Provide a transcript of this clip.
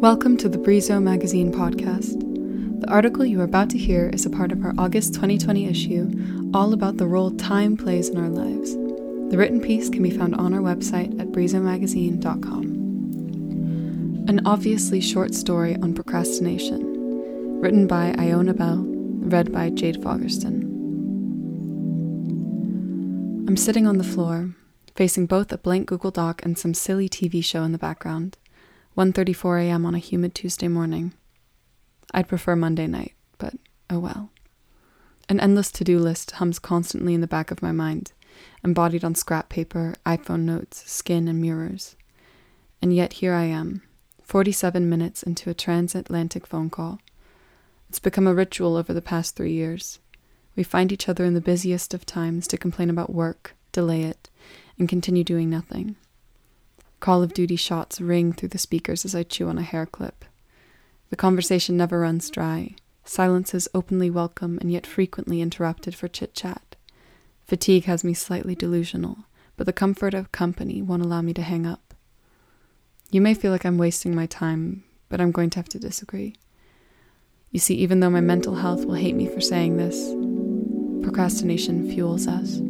Welcome to the Brizo Magazine podcast. The article you are about to hear is a part of our August 2020 issue, all about the role time plays in our lives. The written piece can be found on our website at brizomagazine.com. An obviously short story on procrastination, written by Iona Bell, read by Jade Fogerston. I'm sitting on the floor, facing both a blank Google Doc and some silly TV show in the background. 1:34 a.m. on a humid Tuesday morning. I'd prefer Monday night, but oh well. An endless to-do list hums constantly in the back of my mind, embodied on scrap paper, iPhone notes, skin, and mirrors. And yet here I am, 47 minutes into a transatlantic phone call. It's become a ritual over the past three years. We find each other in the busiest of times to complain about work, delay it, and continue doing nothing. Call of Duty shots ring through the speakers as I chew on a hair clip. The conversation never runs dry. Silence is openly welcome and yet frequently interrupted for chit chat. Fatigue has me slightly delusional, but the comfort of company won't allow me to hang up. You may feel like I'm wasting my time, but I'm going to have to disagree. You see, even though my mental health will hate me for saying this, procrastination fuels us.